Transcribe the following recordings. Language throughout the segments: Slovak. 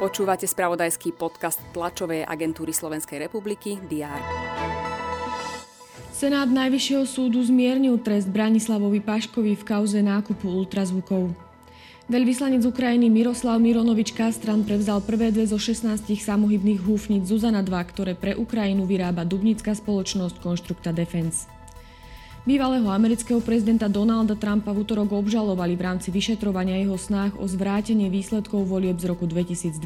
Počúvate spravodajský podcast tlačovej agentúry Slovenskej republiky DR. Senát Najvyššieho súdu zmiernil trest Branislavovi Paškovi v kauze nákupu ultrazvukov. Veľvyslanec Ukrajiny Miroslav Mironovič Kastran prevzal prvé dve zo 16 samohybných húfnic Zuzana 2, ktoré pre Ukrajinu vyrába dubnická spoločnosť Konštrukta Defense. Bývalého amerického prezidenta Donalda Trumpa v útorok obžalovali v rámci vyšetrovania jeho snách o zvrátenie výsledkov volieb z roku 2020.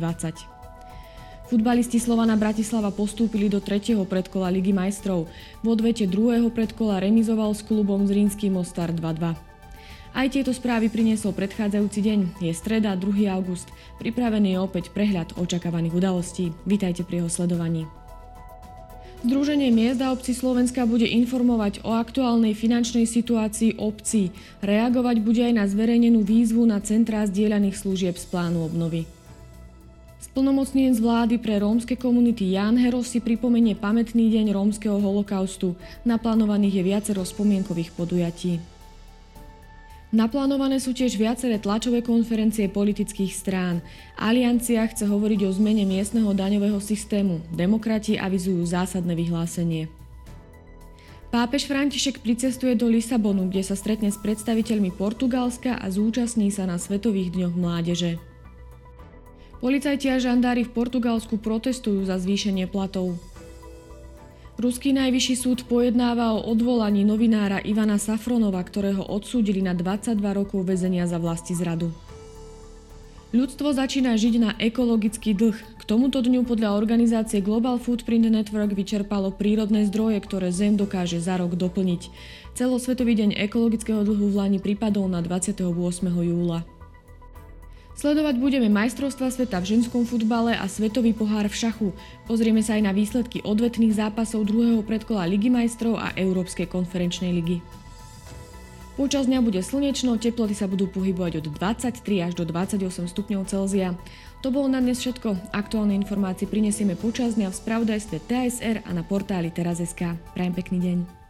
Futbalisti Slovana Bratislava postúpili do tretieho predkola Ligy majstrov. V odvete druhého predkola remizoval s klubom z Rínsky Mostar 2-2. Aj tieto správy priniesol predchádzajúci deň. Je streda, 2. august. Pripravený je opäť prehľad očakávaných udalostí. Vítajte pri jeho sledovaní. Združenie miest a obcí Slovenska bude informovať o aktuálnej finančnej situácii obcí. Reagovať bude aj na zverejnenú výzvu na centrá zdieľaných služieb z plánu obnovy. Splnomocnenec vlády pre rómske komunity Jan Heros si pripomenie pamätný deň rómskeho holokaustu. Naplánovaných je viacero spomienkových podujatí. Naplánované sú tiež viaceré tlačové konferencie politických strán. Aliancia chce hovoriť o zmene miestneho daňového systému. Demokrati avizujú zásadné vyhlásenie. Pápež František pricestuje do Lisabonu, kde sa stretne s predstaviteľmi Portugalska a zúčastní sa na Svetových dňoch mládeže. Policajti a žandári v Portugalsku protestujú za zvýšenie platov. Ruský najvyšší súd pojednáva o odvolaní novinára Ivana Safronova, ktorého odsúdili na 22 rokov väzenia za vlasti zradu. Ľudstvo začína žiť na ekologický dlh. K tomuto dňu podľa organizácie Global Footprint Network vyčerpalo prírodné zdroje, ktoré Zem dokáže za rok doplniť. Celosvetový deň ekologického dlhu v Lani pripadol na 28. júla. Sledovať budeme majstrovstva sveta v ženskom futbale a svetový pohár v šachu. Pozrieme sa aj na výsledky odvetných zápasov druhého predkola Ligy majstrov a Európskej konferenčnej ligy. Počas dňa bude slnečno, teploty sa budú pohybovať od 23 až do 28 stupňov Celzia. To bolo na dnes všetko. Aktuálne informácie prinesieme počas dňa v spravodajstve TSR a na portáli teraz.sk. Prajem pekný deň.